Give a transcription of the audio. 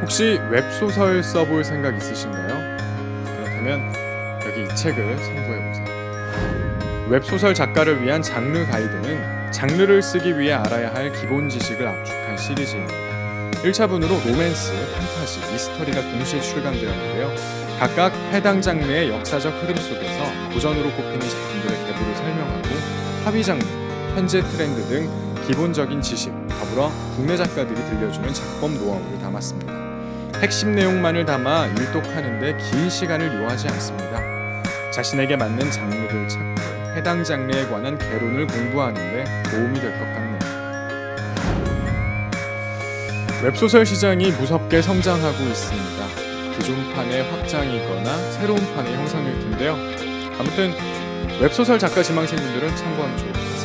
혹시 웹소설 써볼 생각 있으신가요? 그렇다면 여기 이 책을 참고해 보세요. 웹소설 작가를 위한 장르 가이드는 장르를 쓰기 위해 알아야 할 기본 지식을 압축한 시리즈입니다. 1차분으로 로맨스, 판타지, 미스터리가 동시에 출간되었는데요. 각각 해당 장르의 역사적 흐름 속에서 고전으로 꼽히는 작품들의 계보를 설명하고 하위 장르, 현재 트렌드 등 기본적인 지식, 더불어 국내 작가들이 들려주는 작법 노하우를 담았습니다. 핵심 내용만을 담아 일독하는데 긴 시간을 요하지 않습니다. 자신에게 맞는 장르를 찾고 해당 장르에 관한 개론을 공부하는데 도움이 될 것 같네요. 웹소설 시장이 무섭게 성장하고 있습니다. 기존판의 확장이거나 새로운 판의 형성일 텐데요. 아무튼 웹소설 작가 지망생분들은 참고하면 좋을 것 같습니다.